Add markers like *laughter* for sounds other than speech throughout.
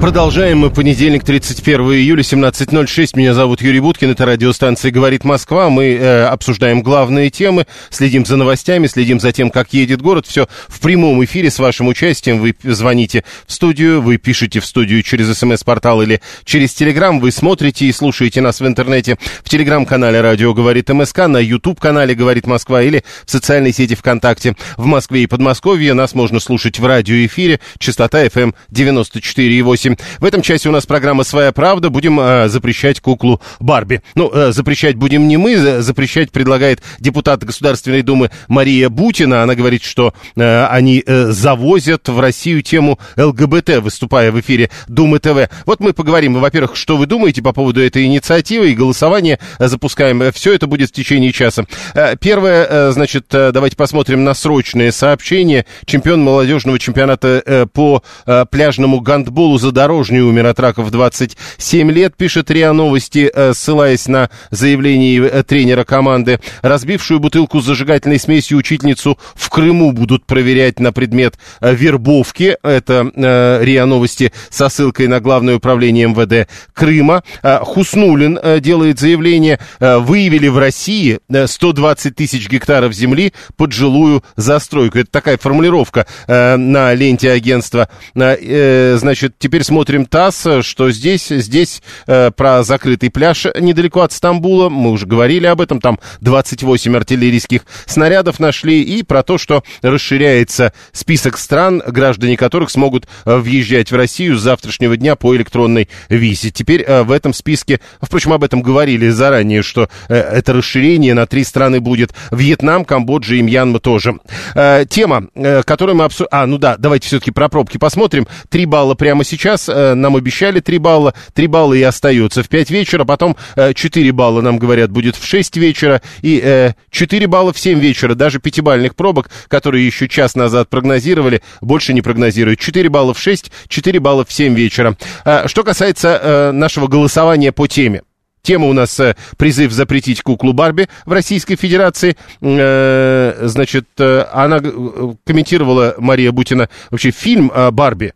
Продолжаем мы понедельник, 31 июля, 17.06. Меня зовут Юрий Буткин, это радиостанция «Говорит Москва». Мы э, обсуждаем главные темы, следим за новостями, следим за тем, как едет город. Все в прямом эфире с вашим участием. Вы звоните в студию, вы пишете в студию через смс-портал или через телеграм. Вы смотрите и слушаете нас в интернете в телеграм-канале «Радио говорит МСК», на YouTube-канале «Говорит Москва» или в социальной сети ВКонтакте. В Москве и Подмосковье нас можно слушать в радиоэфире. Частота FM 94,8. В этом части у нас программа «Своя правда». Будем э, запрещать куклу Барби. Ну, э, запрещать будем не мы, за- запрещать предлагает депутат Государственной Думы Мария Бутина. Она говорит, что э, они э, завозят в Россию тему ЛГБТ, выступая в эфире Думы ТВ. Вот мы поговорим, во-первых, что вы думаете по поводу этой инициативы и голосования э, запускаем. Все это будет в течение часа. Э, Первое, э, значит, э, давайте посмотрим на срочные сообщения. Чемпион молодежного чемпионата э, по э, пляжному гандболу задорожнюю умер от рака в 27 лет, пишет РИА Новости, э, ссылаясь на заявление э, тренера команды. Разбившую бутылку с зажигательной смесью учительницу в Крыму будут проверять на предмет э, вербовки. Это РИА Новости со ссылкой на Главное управление МВД Крыма. Хуснулин делает заявление. Выявили в России э, 120 тысяч гектаров земли под жилую застройку. Это такая формулировка на ленте агентства. Значит, теперь смотрим ТАСС, что здесь, здесь э, про закрытый пляж недалеко от Стамбула. Мы уже говорили об этом. Там 28 артиллерийских снарядов нашли. И про то, что расширяется список стран, граждане которых смогут э, въезжать в Россию с завтрашнего дня по электронной визе. Теперь э, в этом списке, впрочем, об этом говорили заранее, что э, это расширение на три страны будет. Вьетнам, Камбоджа и Мьянма тоже. Э, Тема, э, которую мы обсудим... А, ну да, давайте все-таки про пробки посмотрим. Три балла прямо сейчас. Э, Нам обещали три балла. Три балла и остается в 5 вечера. Потом э, 4 балла, нам говорят, будет в 6 вечера. И э, 4 балла в 7 вечера. Даже пятибальных пробок, которые еще час назад прогнозировали, больше не прогнозируют. 4 балла в 6, 4 балла в 7 вечера. А, Что касается э, нашего голосования по теме. Тема у нас э, призыв запретить куклу Барби в Российской Федерации. Э, значит, э, она э, комментировала, Мария Бутина, вообще фильм э, Барби.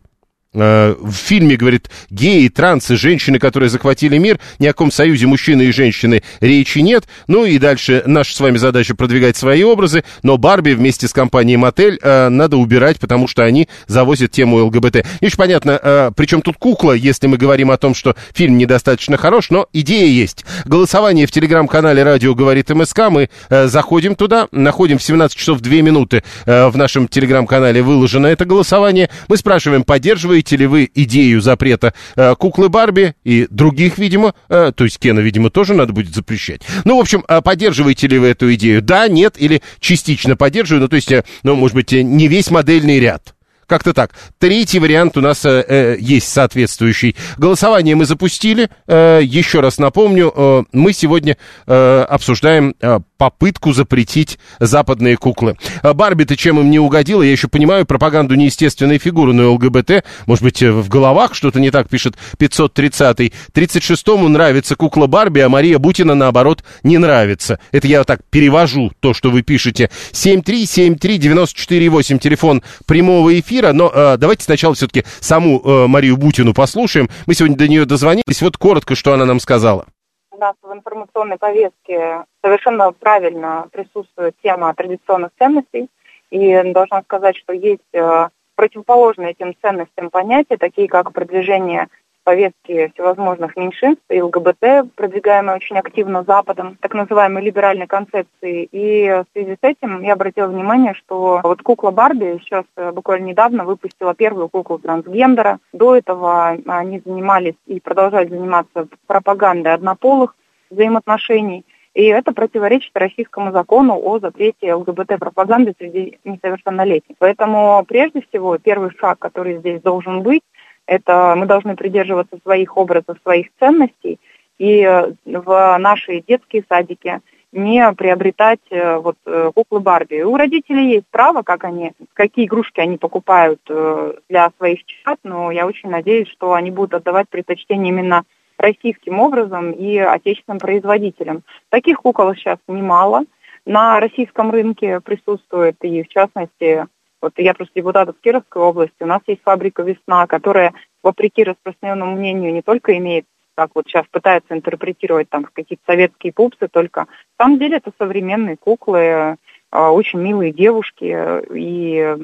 Э, В фильме, говорит, геи, трансы, женщины, которые захватили мир, ни о каком союзе мужчины и женщины речи нет. Ну и дальше наша с вами задача продвигать свои образы, но Барби вместе с компанией Мотель э, надо убирать, потому что они завозят тему ЛГБТ. Не понятно, э, при чем тут кукла, если мы говорим о том, что фильм недостаточно хорош, но идея есть. Голосование в телеграм-канале «Радио говорит МСК». Мы э, заходим туда, находим в 17 часов 2 минуты э, в нашем телеграм-канале выложено это голосование. Мы спрашиваем, поддерживаете ли вы идею запрета э, куклы Барби и других, видимо, э, то есть Кена, видимо, тоже надо будет запрещать. Ну, в общем, э, поддерживаете ли вы эту идею? Да, нет или частично поддерживаю, ну, то есть, э, ну, может быть, э, не весь модельный ряд. Как-то так. Третий вариант у нас э, э, есть соответствующий. Голосование мы запустили. Э, еще раз напомню, э, мы сегодня э, обсуждаем э, попытку запретить западные куклы. А Барби-то чем им не угодила? Я еще понимаю пропаганду неестественной фигуры, но ЛГБТ, может быть, э, в головах что-то не так пишет 530-й. 36-му нравится кукла Барби, а Мария Бутина, наоборот, не нравится. Это я так перевожу то, что вы пишете. 7373948, телефон прямого эфира. Но э, давайте сначала все-таки саму э, Марию Бутину послушаем. Мы сегодня до нее дозвонились. Вот коротко, что она нам сказала. У нас в информационной повестке совершенно правильно присутствует тема традиционных ценностей. И должна сказать, что есть э, противоположные этим ценностям понятия, такие как продвижение повестки всевозможных меньшинств и ЛГБТ, продвигаемые очень активно Западом, так называемой либеральной концепции. И в связи с этим я обратила внимание, что вот кукла Барби сейчас э, буквально недавно выпустила первую куклу трансгендера. До этого они занимались и продолжают заниматься пропагандой однополых взаимоотношений. И это противоречит российскому закону о запрете ЛГБТ-пропаганды среди несовершеннолетних. Поэтому прежде всего первый шаг, который здесь должен быть, это мы должны придерживаться своих образов, своих ценностей и э, в наши детские садики не приобретать э, вот э, куклы Барби. У родителей есть право, как они, какие игрушки они покупают для своих чат, но я очень надеюсь, что они будут отдавать предпочтение именно российским образом и отечественным производителям. Таких кукол сейчас немало. На российском рынке присутствует и, в частности, вот я просто депутат из Кировской области, у нас есть фабрика «Весна», которая, вопреки распространенному мнению, не только имеет как вот сейчас пытаются интерпретировать там какие-то советские пупсы, только на самом деле это современные куклы, э, очень милые девушки, и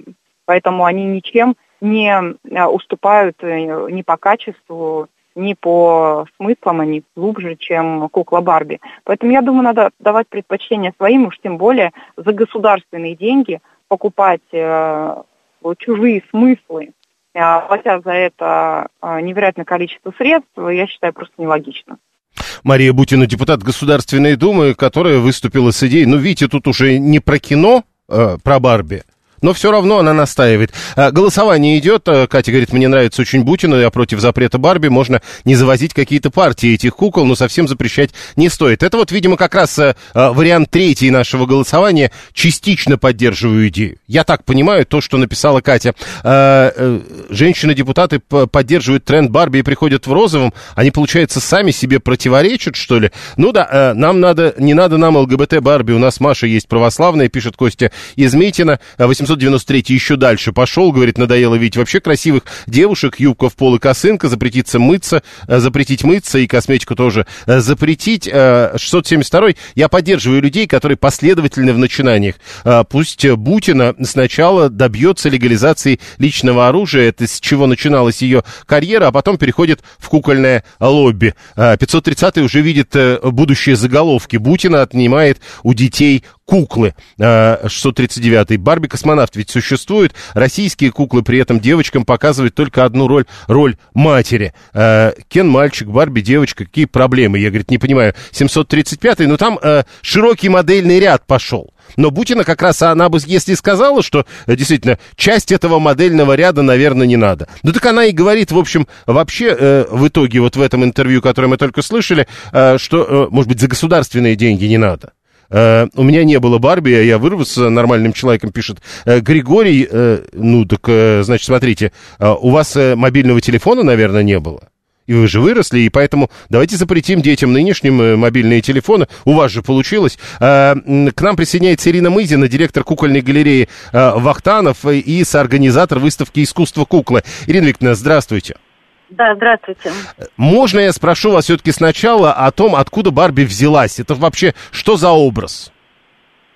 поэтому они ничем не э, уступают э, ни по качеству, ни по смыслам, они глубже, чем кукла Барби. Поэтому я думаю, надо давать предпочтение своим, уж тем более за государственные деньги покупать э, чужие смыслы, э, платя за это э, невероятное количество средств, я считаю просто нелогично. Мария Бутина, депутат Государственной Думы, которая выступила с идеей, ну, видите, тут уже не про кино, э, про Барби, но все равно она настаивает. А, голосование идет. А, Катя говорит, мне нравится очень Бутина, я против запрета Барби. Можно не завозить какие-то партии этих кукол, но совсем запрещать не стоит. Это вот, видимо, как раз а, вариант третий нашего голосования. Частично поддерживаю идею. Я так понимаю то, что написала Катя. Э, женщины-депутаты поддерживают тренд Барби и приходят в розовом. Они, получается, сами себе противоречат, что ли? Ну да, нам надо, не надо нам ЛГБТ Барби. У нас Маша есть православная, пишет Костя из Митина. 800 793 еще дальше пошел, говорит, надоело видеть вообще красивых девушек, юбка в пол и косынка, запретиться мыться, э, запретить мыться и косметику тоже э, запретить. 672 э, я поддерживаю людей, которые последовательны в начинаниях. Пусть Бутина сначала добьется легализации личного оружия, это с чего начиналась ее карьера, а потом переходит в кукольное лобби. 530 уже видит будущие заголовки. Бутина отнимает у детей куклы. 639 Барби космонавт космонавт ведь существует. Российские куклы при этом девочкам показывают только одну роль, роль матери. Э, Кен мальчик, Барби девочка, какие проблемы? Я, говорит, не понимаю. 735-й, но там э, широкий модельный ряд пошел. Но Бутина как раз, она бы, если сказала, что э, действительно часть этого модельного ряда, наверное, не надо. Ну так она и говорит, в общем, вообще э, в итоге вот в этом интервью, которое мы только слышали, э, что, э, может быть, за государственные деньги не надо. Э, у меня не было Барби, а я вырос нормальным человеком, пишет э, Григорий. Э, ну, так, значит, смотрите, у вас мобильного телефона, наверное, не было? И вы же выросли, и поэтому давайте запретим детям нынешним мобильные телефоны. У вас же получилось. К нам присоединяется Ирина Мызина, директор кукольной галереи Вахтанов и соорганизатор выставки искусства куклы. Ирина Викторовна, здравствуйте. Да, здравствуйте. Можно я спрошу вас все-таки сначала о том, откуда Барби взялась? Это вообще что за образ?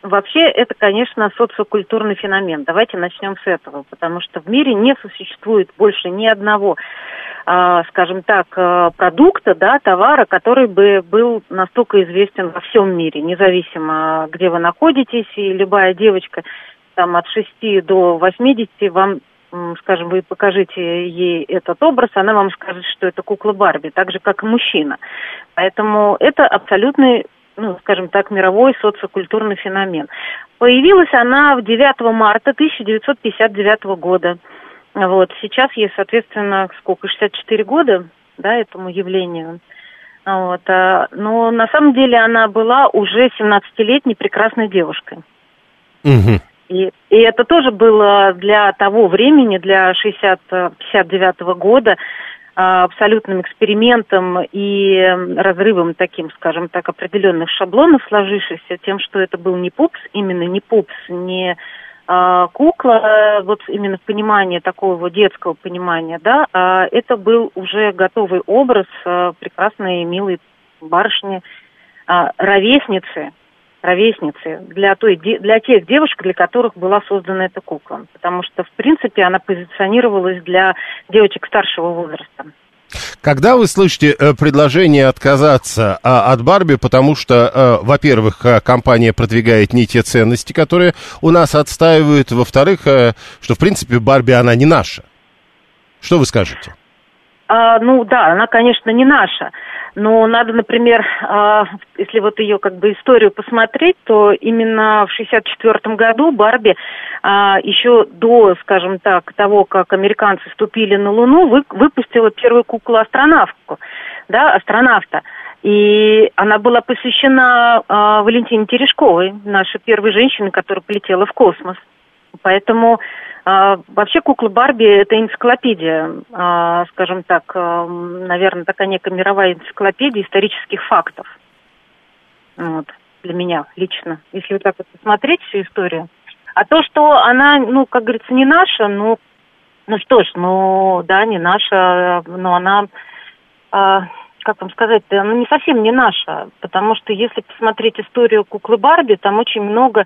Вообще, это, конечно, социокультурный феномен. Давайте начнем с этого, потому что в мире не существует больше ни одного, а, скажем так, а, продукта, да, товара, который бы был настолько известен во всем мире, независимо, где вы находитесь, и любая девочка там от 6 до 80 вам скажем, вы покажите ей этот образ, она вам скажет, что это кукла Барби, так же, как и мужчина. Поэтому это абсолютный, ну, скажем так, мировой социокультурный феномен. Появилась она в 9 марта 1959 года. Вот. Сейчас ей, соответственно, сколько, 64 года, да, этому явлению. Вот. А, но на самом деле она была уже 17-летней прекрасной девушкой. Угу. И, и это тоже было для того времени, для 60-59 года, а, абсолютным экспериментом и разрывом таким, скажем так, определенных шаблонов, сложившихся тем, что это был не пупс, именно не пупс, не а, кукла, вот именно в понимании такого детского понимания, да, а это был уже готовый образ а, прекрасной, милой барышни, а, ровесницы, ровесницы, для, той, для тех девушек, для которых была создана эта кукла. Потому что, в принципе, она позиционировалась для девочек старшего возраста. Когда вы слышите э, предложение отказаться э, от Барби, потому что, э, во-первых, э, компания продвигает не те ценности, которые у нас отстаивают, во-вторых, что, в принципе, Барби, она не наша. Что вы скажете? А, ну да, она, конечно, не наша. Но надо, например, а, если вот ее как бы историю посмотреть, то именно в 64 году Барби а, еще до, скажем так, того, как американцы ступили на Луну, выпустила первую куклу-астронавтку, да, астронавта. И она была посвящена Валентине Терешковой, нашей первой женщине, которая полетела в космос. Поэтому а, вообще кукла Барби это энциклопедия, а, скажем так, а, наверное, такая некая мировая энциклопедия исторических фактов. Вот, для меня лично, если вот так вот посмотреть всю историю. А то, что она, ну, как говорится, не наша, ну, ну что ж, ну, да, не наша, но она, а, как вам сказать, она не совсем не наша, потому что если посмотреть историю куклы Барби, там очень много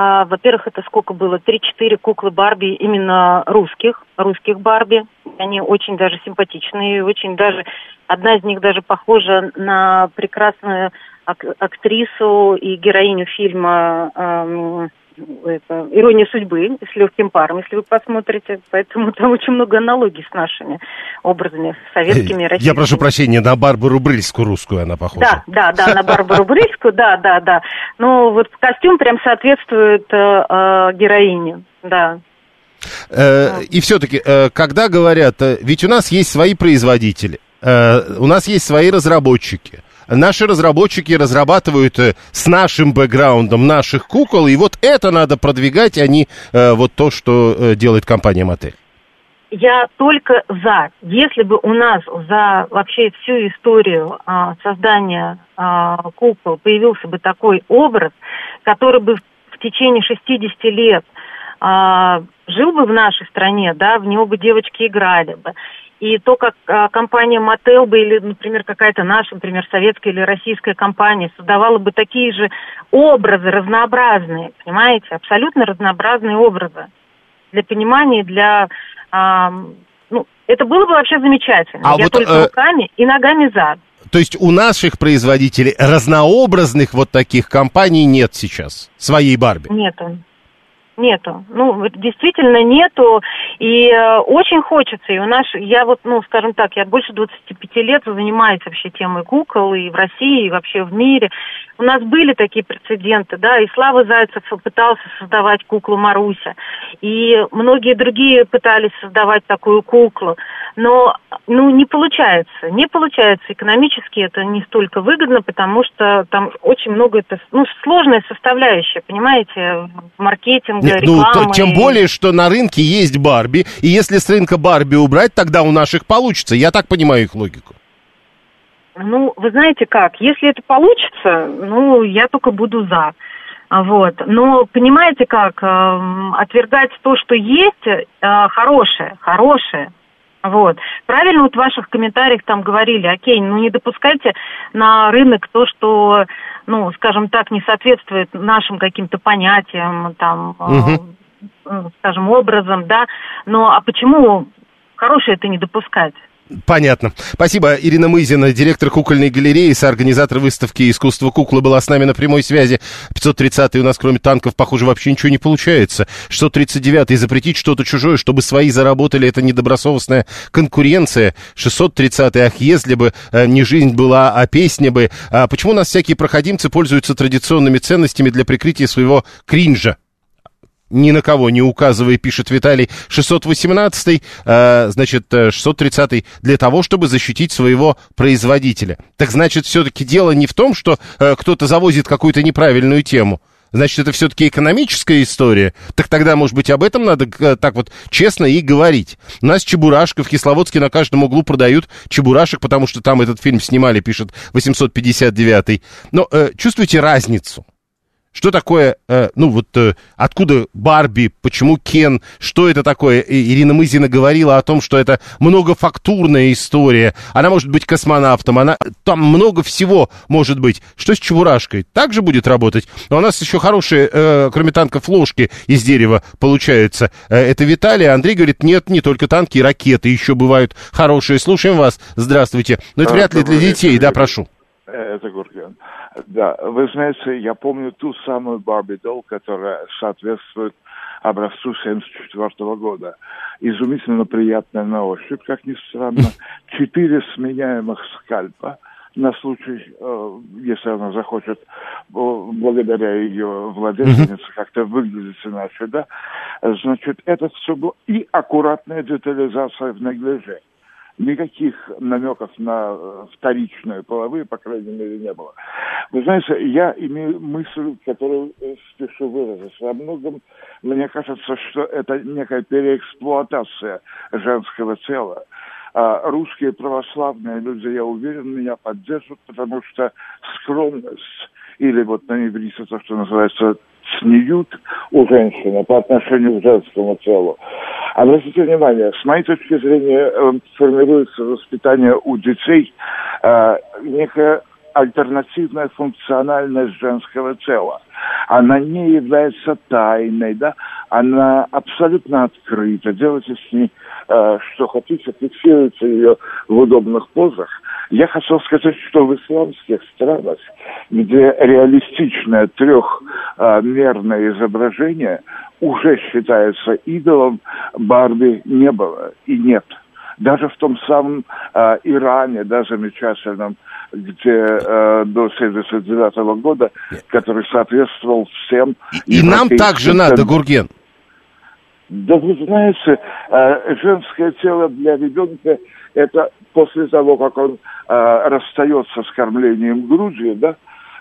а, во-первых, это сколько было? Три-четыре куклы Барби именно русских, русских Барби. Они очень даже симпатичные, очень даже... Одна из них даже похожа на прекрасную ак- актрису и героиню фильма эм, это, «Ирония судьбы» с легким паром, если вы посмотрите. Поэтому там очень много аналогий с нашими образами, советскими, российскими. Я прошу прощения, на Барбару Брыльскую русскую она похожа. Да, да, да, на Барбару Брыльскую, да, да, да. Ну, вот костюм прям соответствует э, э, героине, да. Э, и все-таки, э, когда говорят, ведь у нас есть свои производители, у нас есть свои разработчики, наши разработчики разрабатывают э, с нашим бэкграундом наших кукол, и вот это надо продвигать, а не э, вот то, что э, делает компания Мотель. Я только за. Если бы у нас за вообще всю историю а, создания а, кукол появился бы такой образ, который бы в течение 60 лет а, жил бы в нашей стране, да, в него бы девочки играли бы, и то, как а, компания Мотел бы или, например, какая-то наша, например, советская или российская компания создавала бы такие же образы разнообразные, понимаете, абсолютно разнообразные образы для понимания, для... А, ну, это было бы вообще замечательно. А Я вот, только э... руками и ногами за. То есть у наших производителей разнообразных вот таких компаний нет сейчас, своей Барби? Нету. Нету. Ну, действительно нету. И э, очень хочется. И у нас, я вот, ну, скажем так, я больше 25 лет занимаюсь вообще темой кукол и в России, и вообще в мире. У нас были такие прецеденты, да, и Слава Зайцев пытался создавать куклу Маруся, и многие другие пытались создавать такую куклу, но, ну, не получается, не получается, экономически это не столько выгодно, потому что там очень много, это, ну, сложная составляющая, понимаете, маркетинга, Нет, рекламы. Ну, тем более, что на рынке есть Барби, и если с рынка Барби убрать, тогда у наших получится, я так понимаю их логику. Ну, вы знаете как, если это получится, ну, я только буду за. Вот. Но понимаете как, э, отвергать то, что есть, э, хорошее, хорошее. Вот. Правильно вот в ваших комментариях там говорили, окей, ну не допускайте на рынок то, что, ну, скажем так, не соответствует нашим каким-то понятиям, там, угу. скажем, образом, да. Но а почему хорошее это не допускать? Понятно. Спасибо. Ирина Мызина, директор кукольной галереи, соорганизатор выставки «Искусство куклы» была с нами на прямой связи. 530-й у нас, кроме танков, похоже, вообще ничего не получается. 639-й запретить что-то чужое, чтобы свои заработали, это недобросовестная конкуренция. 630-й, ах, если бы э, не жизнь была, а песня бы. А почему у нас всякие проходимцы пользуются традиционными ценностями для прикрытия своего кринжа? Ни на кого не указывая, пишет Виталий, 618, э, значит, 630 э, для того, чтобы защитить своего производителя. Так значит, все-таки дело не в том, что э, кто-то завозит какую-то неправильную тему. Значит, это все-таки экономическая история. Так тогда, может быть, об этом надо э, так вот честно и говорить. У нас Чебурашка в Кисловодске на каждом углу продают Чебурашек, потому что там этот фильм снимали, пишет 859. Но э, чувствуете разницу? Что такое, э, ну вот э, откуда Барби, почему Кен, что это такое? И Ирина Мызина говорила о том, что это многофактурная история. Она может быть космонавтом, она там много всего может быть. Что с Чебурашкой? Также будет работать. Но у нас еще хорошие, э, кроме танков, ложки из дерева получаются. Э, это Виталий. Андрей говорит, нет, не только танки и ракеты еще бывают хорошие. Слушаем вас. Здравствуйте. Но это а, вряд ли для детей, да, прошу. Это Гурген. Да, вы знаете, я помню ту самую Барби Долл, которая соответствует образцу 74 года. Изумительно приятная на ощупь, как ни странно. *laughs* Четыре сменяемых скальпа, на случай, э, если она захочет, благодаря ее владельнице как-то выглядеть иначе, да, значит, это все было и аккуратная детализация в неглиже никаких намеков на э, вторичные половые, по крайней мере, не было. Вы знаете, я имею мысль, которую э, спешу выразить. Во многом мне кажется, что это некая переэксплуатация женского тела. А русские православные люди, я уверен, меня поддержат, потому что скромность или вот на иврите то, что называется снюют у женщины по отношению к женскому телу. Обратите внимание, с моей точки зрения э, формируется воспитание у детей э, некая альтернативная функциональность женского тела. Она не является тайной, да, она абсолютно открыта. Делайте с ней э, что хотите, фиксируйте ее в удобных позах. Я хотел сказать, что в исламских странах, где реалистичное трехмерное изображение уже считается идолом, Барби не было и нет. Даже в том самом э, Иране, да, замечательном, где э, до 79 -го года, который соответствовал всем... И, и нам также надо, Гурген. Да вы знаете, э, женское тело для ребенка это после того, как он э, расстается с кормлением грудью, да,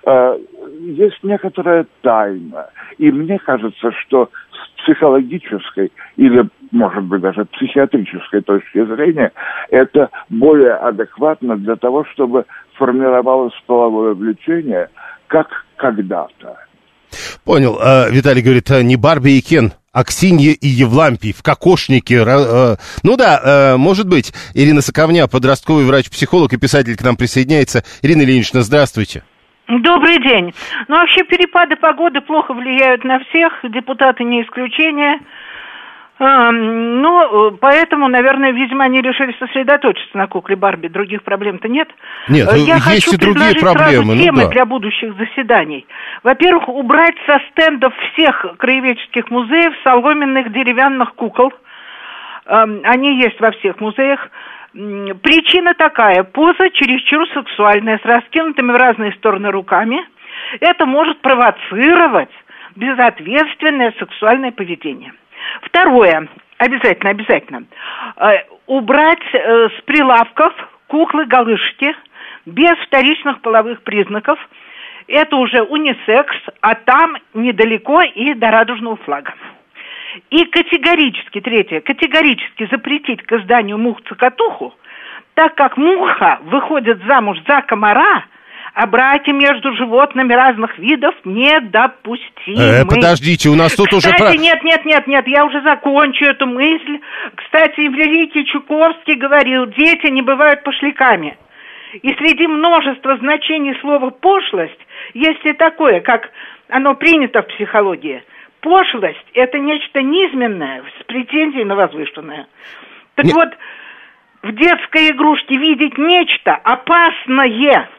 э, есть некоторая тайна. И мне кажется, что с психологической или, может быть, даже психиатрической точки зрения это более адекватно для того, чтобы формировалось половое влечение, как когда-то. Понял. А, Виталий говорит, не Барби и Кен, Аксинья и Евлампий в кокошнике. Э, ну да, э, может быть. Ирина Соковня, подростковый врач-психолог и писатель к нам присоединяется. Ирина Ильинична, здравствуйте. Добрый день. Ну, вообще перепады погоды плохо влияют на всех, депутаты не исключение. А, ну, поэтому, наверное, видимо, они решили сосредоточиться на кукле Барби. Других проблем-то нет. Нет, Я есть хочу и другие проблемы. Сразу темы ну, да. для будущих заседаний. Во-первых, убрать со стендов всех краеведческих музеев соломенных деревянных кукол. Они есть во всех музеях. Причина такая. Поза чересчур сексуальная, с раскинутыми в разные стороны руками. Это может провоцировать безответственное сексуальное поведение. Второе, обязательно, обязательно, э, убрать э, с прилавков куклы-галышки без вторичных половых признаков. Это уже унисекс, а там недалеко и до радужного флага. И категорически, третье, категорически запретить к изданию мух-цокотуху, так как муха выходит замуж за комара – о браке между животными разных видов недопустимы. Э, подождите, у нас тут Кстати, уже... Кстати, нет, нет, нет, нет, я уже закончу эту мысль. Кстати, великий Чуковский говорил, дети не бывают пошляками. И среди множества значений слова «пошлость» есть и такое, как оно принято в психологии. Пошлость – это нечто низменное с претензией на возвышенное. Так не... вот, в детской игрушке видеть нечто опасное –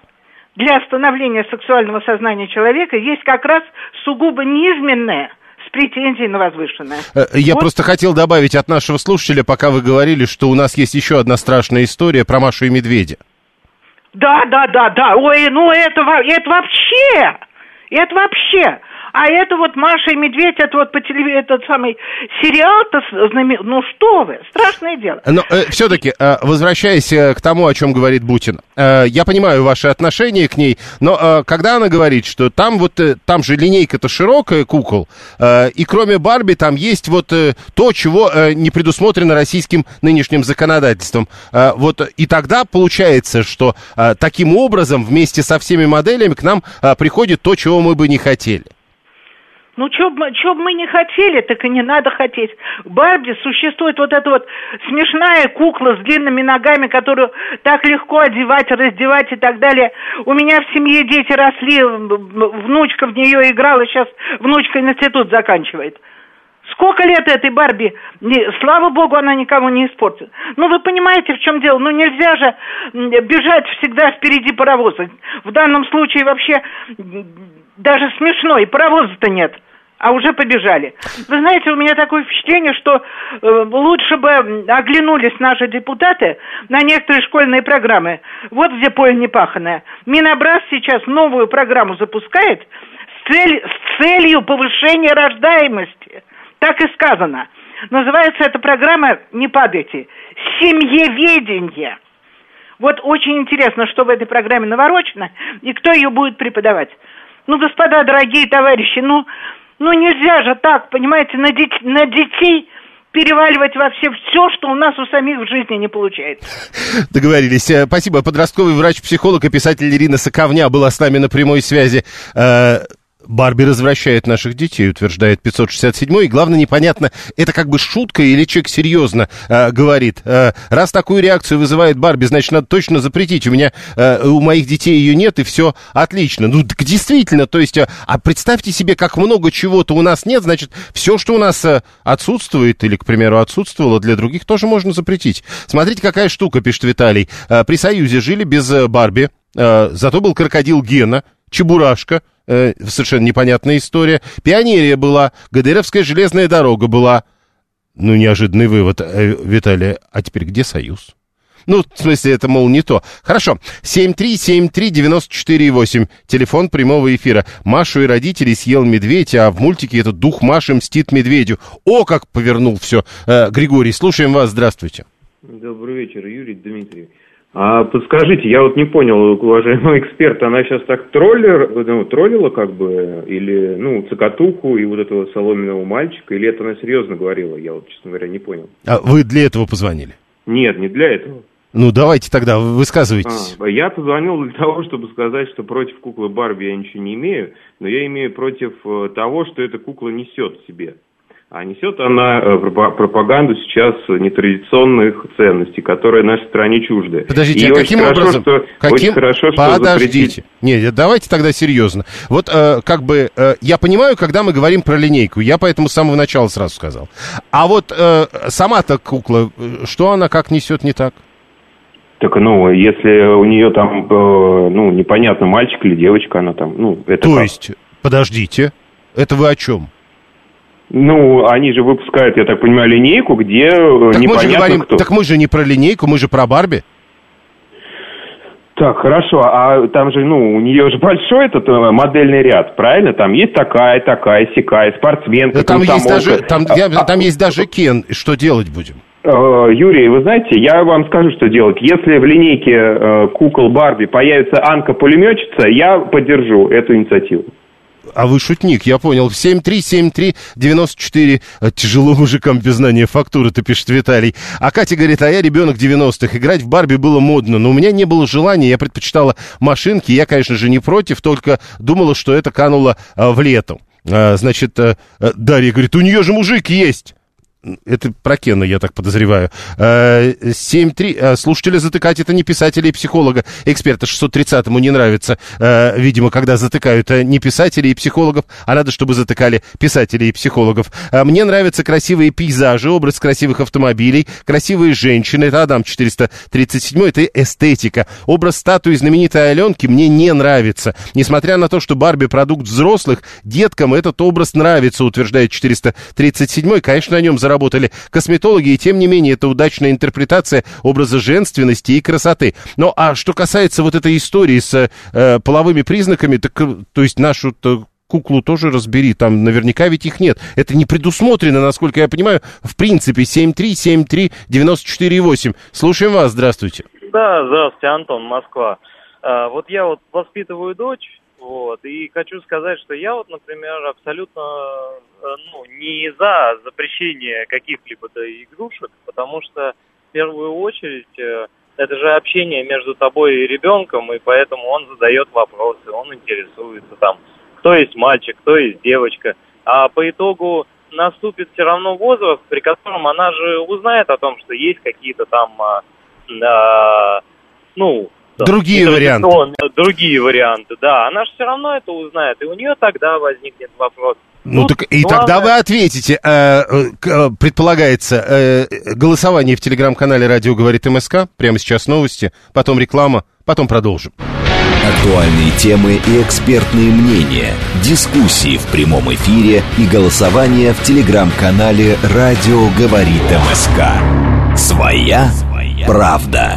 для становления сексуального сознания человека есть как раз сугубо низменное с претензией на возвышенное. Э, я вот. просто хотел добавить от нашего слушателя, пока вы говорили, что у нас есть еще одна страшная история про Машу и Медведя. Да, да, да, да. Ой, ну это, это вообще, это вообще. А это вот Маша и Медведь, это вот по телевизору, этот самый сериал-то знамен... Ну что вы, страшное дело. Но э, все-таки, э, возвращаясь э, к тому, о чем говорит Бутин, э, я понимаю ваши отношения к ней, но э, когда она говорит, что там вот, э, там же линейка-то широкая кукол, э, и кроме Барби там есть вот э, то, чего э, не предусмотрено российским нынешним законодательством. Э, вот и тогда получается, что э, таким образом вместе со всеми моделями к нам э, приходит то, чего мы бы не хотели. Ну, что бы мы не хотели, так и не надо хотеть. Барби существует вот эта вот смешная кукла с длинными ногами, которую так легко одевать, раздевать и так далее. У меня в семье дети росли, внучка в нее играла, сейчас внучка институт заканчивает. Сколько лет этой Барби? Слава богу, она никому не испортит. Ну, вы понимаете, в чем дело? Ну, нельзя же бежать всегда впереди паровоза. В данном случае вообще даже смешно, и паровоза-то нет. А уже побежали. Вы знаете, у меня такое впечатление, что э, лучше бы оглянулись наши депутаты на некоторые школьные программы. Вот где поле непаханное. Минобраз сейчас новую программу запускает с, цель, с целью повышения рождаемости. Так и сказано. Называется эта программа, не падайте, «Семьеведение». Вот очень интересно, что в этой программе наворочено и кто ее будет преподавать. Ну, господа, дорогие товарищи, ну, ну нельзя же так, понимаете, на, деть, на детей переваливать во все что у нас у самих в жизни не получается. Договорились. Э, спасибо. Подростковый врач-психолог и писатель Ирина Соковня была с нами на прямой связи. Барби развращает наших детей, утверждает 567 и главное непонятно, это как бы шутка или человек серьезно э, говорит. Э, раз такую реакцию вызывает Барби, значит, надо точно запретить. У меня, э, у моих детей ее нет, и все отлично. Ну, так действительно, то есть, э, а представьте себе, как много чего-то у нас нет, значит, все, что у нас э, отсутствует, или, к примеру, отсутствовало для других, тоже можно запретить. Смотрите, какая штука, пишет Виталий. Э, при Союзе жили без э, Барби, э, зато был крокодил Гена, Чебурашка, э, совершенно непонятная история. Пионерия была, ГДРовская железная дорога была. Ну, неожиданный вывод, э, Виталий, а теперь где Союз? Ну, в смысле, это, мол, не то. Хорошо. 7373948. Телефон прямого эфира. Машу и родителей съел медведь, а в мультике этот дух Маши мстит медведю. О, как повернул все. Э, Григорий, слушаем вас. Здравствуйте. Добрый вечер, Юрий Дмитриевич. А подскажите, я вот не понял, уважаемый эксперт, она сейчас так троллер, ну, троллила как бы, или, ну, цокотуху и вот этого соломенного мальчика, или это она серьезно говорила, я вот, честно говоря, не понял. А вы для этого позвонили? Нет, не для этого. Ну, давайте тогда, высказывайтесь. А, я позвонил для того, чтобы сказать, что против куклы Барби я ничего не имею, но я имею против э, того, что эта кукла несет в себе. А несет она э, пропаганду сейчас нетрадиционных ценностей, которые нашей стране чужды. Подождите, И а каким очень образом? Хорошо, что, каким... Очень хорошо, что Подождите. запретить... Нет, давайте тогда серьезно. Вот э, как бы э, я понимаю, когда мы говорим про линейку, я поэтому с самого начала сразу сказал. А вот э, сама-то кукла, э, что она как несет не так? Так, ну, если у нее там, э, ну, непонятно, мальчик или девочка, она там, ну, это То как? есть, подождите, это вы о чем? Ну, они же выпускают, я так понимаю, линейку, где э, Так мы, непонятно же говорим, кто. так мы же не про линейку, мы же про Барби. Так, хорошо, а там же, ну, у нее же большой этот э, модельный ряд, правильно? Там есть такая, такая, сякая, спортсменка, Да там есть даже, там, А- я- а- там есть даже Кен. Что делать будем? Э, Юрий, вы знаете, я вам скажу, что делать. Если в линейке кукол Барби появится Анка-пулеметчица, я поддержу эту инициативу. А вы шутник, я понял. 7373948. Э, Тяжело мужикам без знания фактуры, ты пишет Виталий. А Катя говорит, а я ребенок 90-х. Играть в Барби было модно, но у меня не было желания. Я предпочитала машинки. Я, конечно же, не против, только думала, что это кануло э, в летом. А, значит, э, Дарья говорит, у нее же мужик есть. Это про Кена, я так подозреваю. Э, 7-3. э, Слушателя затыкать это не писателя и психолога. Эксперта 630-му не нравится, э, видимо, когда затыкают э, не писателей и психологов, а надо, чтобы затыкали писателей и психологов. Э, Мне нравятся красивые пейзажи, образ красивых автомобилей, красивые женщины. Это Адам 437, это эстетика. Образ статуи знаменитой Аленки мне не нравится. Несмотря на то, что Барби продукт взрослых, деткам этот образ нравится, утверждает 437. Конечно, на нем заработали косметологи, и тем не менее это удачная интерпретация образа женственности и красоты. Но а что касается вот этой истории с э, половыми признаками, так, э, то есть нашу куклу тоже разбери, там наверняка ведь их нет. Это не предусмотрено, насколько я понимаю, в принципе, 7373948. Слушаем вас, здравствуйте. Да, здравствуйте, Антон, Москва. А, вот я вот воспитываю дочь, вот, и хочу сказать, что я вот, например, абсолютно, э, ну, не за запрещение каких-либо да, игрушек, потому что в первую очередь э, это же общение между тобой и ребенком, и поэтому он задает вопросы, он интересуется там, кто есть мальчик, кто есть девочка, а по итогу наступит все равно возраст, при котором она же узнает о том, что есть какие-то там, а, ну, Другие варианты. Другие варианты, да. Она же все равно это узнает, и у нее тогда возникнет вопрос. Ну, Тут так и главное- тогда вы ответите. Э, э, э, предполагается э, голосование в телеграм-канале «Радио говорит МСК». Прямо сейчас новости, потом реклама, потом продолжим. Актуальные темы и экспертные мнения, дискуссии в прямом эфире и голосование в телеграм-канале «Радио говорит МСК». Своя правда.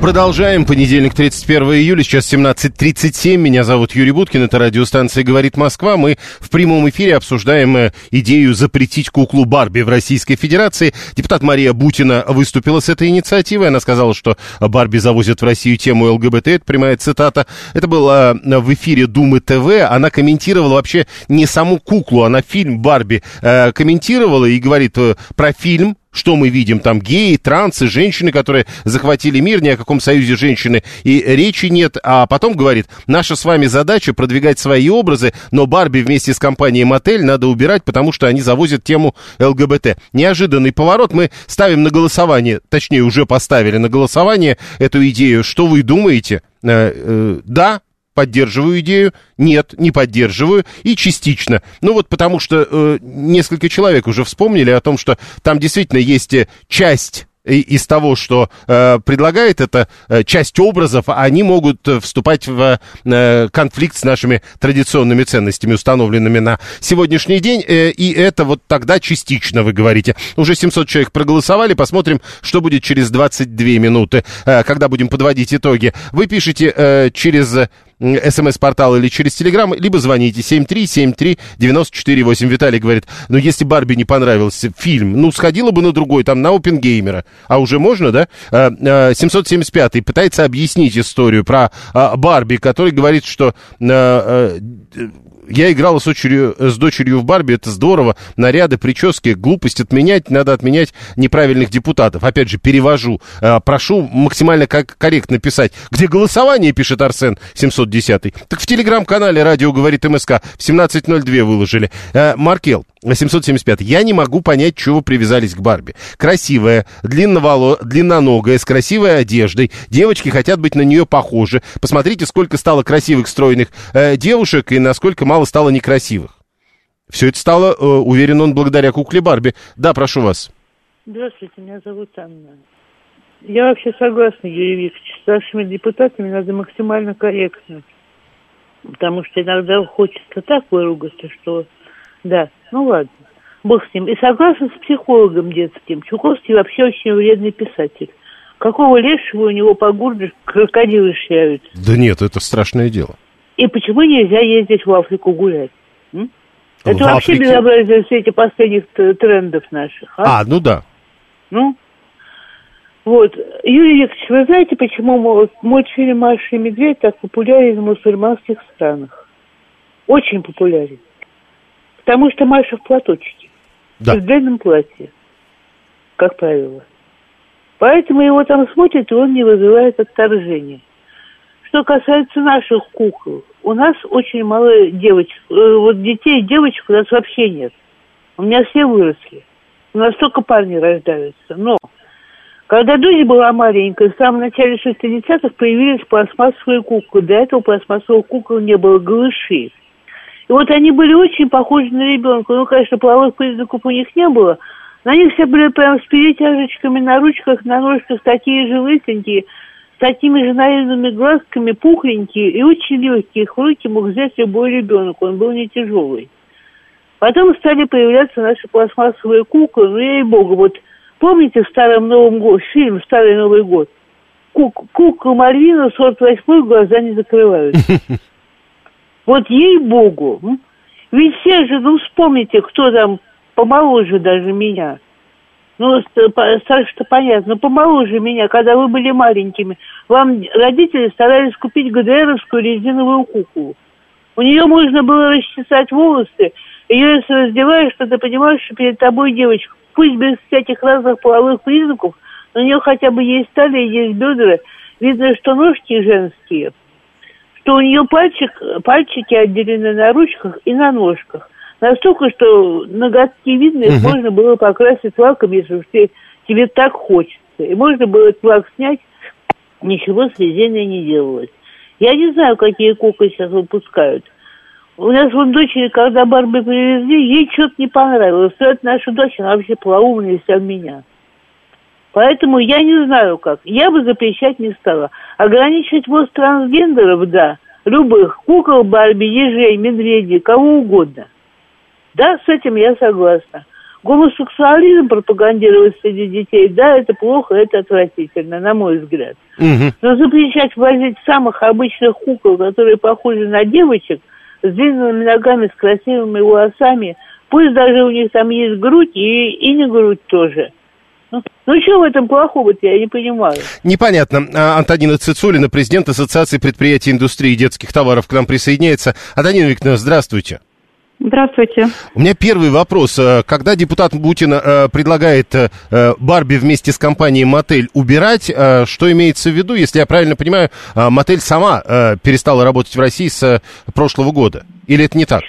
Продолжаем. Понедельник, 31 июля, сейчас 17.37. Меня зовут Юрий Буткин, это радиостанция «Говорит Москва». Мы в прямом эфире обсуждаем э, идею запретить куклу Барби в Российской Федерации. Депутат Мария Бутина выступила с этой инициативой. Она сказала, что Барби завозят в Россию тему ЛГБТ. Это прямая цитата. Это было э, в эфире Думы ТВ. Она комментировала вообще не саму куклу, она фильм Барби э, комментировала и говорит про фильм, что мы видим? Там геи, трансы, женщины, которые захватили мир, ни о каком союзе женщины и речи нет. А потом говорит, наша с вами задача продвигать свои образы, но Барби вместе с компанией Мотель надо убирать, потому что они завозят тему ЛГБТ. Неожиданный поворот. Мы ставим на голосование, точнее уже поставили на голосование эту идею. Что вы думаете? Э, э, да, поддерживаю идею, нет, не поддерживаю, и частично. Ну вот потому что э, несколько человек уже вспомнили о том, что там действительно есть э, часть из того, что э, предлагает эта э, часть образов, они могут э, вступать в э, конфликт с нашими традиционными ценностями, установленными на сегодняшний день, э, и это вот тогда частично, вы говорите. Уже 700 человек проголосовали, посмотрим, что будет через 22 минуты, э, когда будем подводить итоги. Вы пишете э, через смс-портал или через телеграм, либо звоните 7373948. Виталий говорит, ну если Барби не понравился фильм, ну сходила бы на другой, там на Опенгеймера. А уже можно, да? 775-й а, а, пытается объяснить историю про а, Барби, который говорит, что я играла с, дочерью, с дочерью в Барби, это здорово. Наряды, прически, глупость отменять, надо отменять неправильных депутатов. Опять же, перевожу. Э, прошу максимально как корректно писать. Где голосование, пишет Арсен 710. Так в телеграм-канале «Радио говорит МСК» в 17.02 выложили. Э, Маркел, 775. Я не могу понять, чего привязались к Барби. Красивая, длинноволо... длинноногая, с красивой одеждой. Девочки хотят быть на нее похожи. Посмотрите, сколько стало красивых, стройных э, девушек и насколько мало стало некрасивых. Все это стало, э, уверен он, благодаря кукле Барби. Да, прошу вас. Здравствуйте, меня зовут Анна. Я вообще согласна, Юрий Викторович, с нашими депутатами надо максимально корректно. Потому что иногда хочется так выругаться, что да, ну ладно. Бог с ним. И согласен с психологом детским. Чуковский вообще очень вредный писатель. Какого лешего у него по городу крокодилы шляются? Да нет, это страшное дело. И почему нельзя ездить в Африку гулять? М? Это в вообще Африке? безобразие все эти последних трендов наших. А? а, ну да. Ну, вот. Юрий Викторович, вы знаете, почему мультфильм «Маша и медведь» так популярен в мусульманских странах? Очень популярен. Потому что Маша в платочке. Да. В длинном платье. Как правило. Поэтому его там смотрят, и он не вызывает отторжения. Что касается наших кукол, у нас очень мало девочек. Э, вот детей девочек у нас вообще нет. У меня все выросли. У нас только парни рождаются. Но когда Дуня была маленькая, в самом начале 60-х появились пластмассовые куклы. До этого пластмассовых кукол не было глыши. И вот они были очень похожи на ребенка. Ну, конечно, половых признаков у них не было. На них все были прям с перетяжечками на ручках, на ножках, такие же лысенькие, с такими же наивными глазками, пухленькие и очень легкие. Их в руки мог взять любой ребенок, он был не тяжелый. Потом стали появляться наши пластмассовые куклы, ну, ей-богу, вот помните в Старом Новом году, фильм «Старый Новый год»? Кук, кукла Мальвина 48 глаза не закрывают. *laughs* Вот ей-богу. Ведь все же, ну вспомните, кто там помоложе даже меня. Ну, старше-то понятно, но помоложе меня, когда вы были маленькими. Вам родители старались купить ГДРовскую резиновую куклу. У нее можно было расчесать волосы. Ее, если раздеваешь, то ты понимаешь, что перед тобой девочка. Пусть без всяких разных половых признаков, но у нее хотя бы есть талия, есть бедра. Видно, что ножки женские – что у нее пальчик, пальчики отделены на ручках и на ножках. Настолько, что ноготки видно, их угу. можно было покрасить лаком, если уж тебе, тебе так хочется. И можно было этот лак снять, ничего с резиной не делалось. Я не знаю, какие куклы сейчас выпускают. У нас вон дочери, когда Барби привезли, ей что-то не понравилось. Что это наша дочь, она вообще полоумная вся меня. Поэтому я не знаю как. Я бы запрещать не стала. Ограничивать ввоз трансгендеров, да. Любых. Кукол, Барби, ежей, медведей, кого угодно. Да, с этим я согласна. Гомосексуализм пропагандировать среди детей, да, это плохо, это отвратительно, на мой взгляд. Но запрещать возить самых обычных кукол, которые похожи на девочек, с длинными ногами, с красивыми волосами, пусть даже у них там есть грудь и, и не грудь тоже. Ну, ну что в этом плохого-то, я не понимаю. Непонятно. А, Антонина Цицулина, президент Ассоциации предприятий индустрии детских товаров, к нам присоединяется. Антонина Викторовна, здравствуйте. Здравствуйте. У меня первый вопрос. Э, Когда депутат Бутин э, предлагает Барби вместе с компанией Мотель убирать, что имеется в виду? Если я правильно понимаю, Мотель сама перестала работать в России с прошлого года. Или это не так?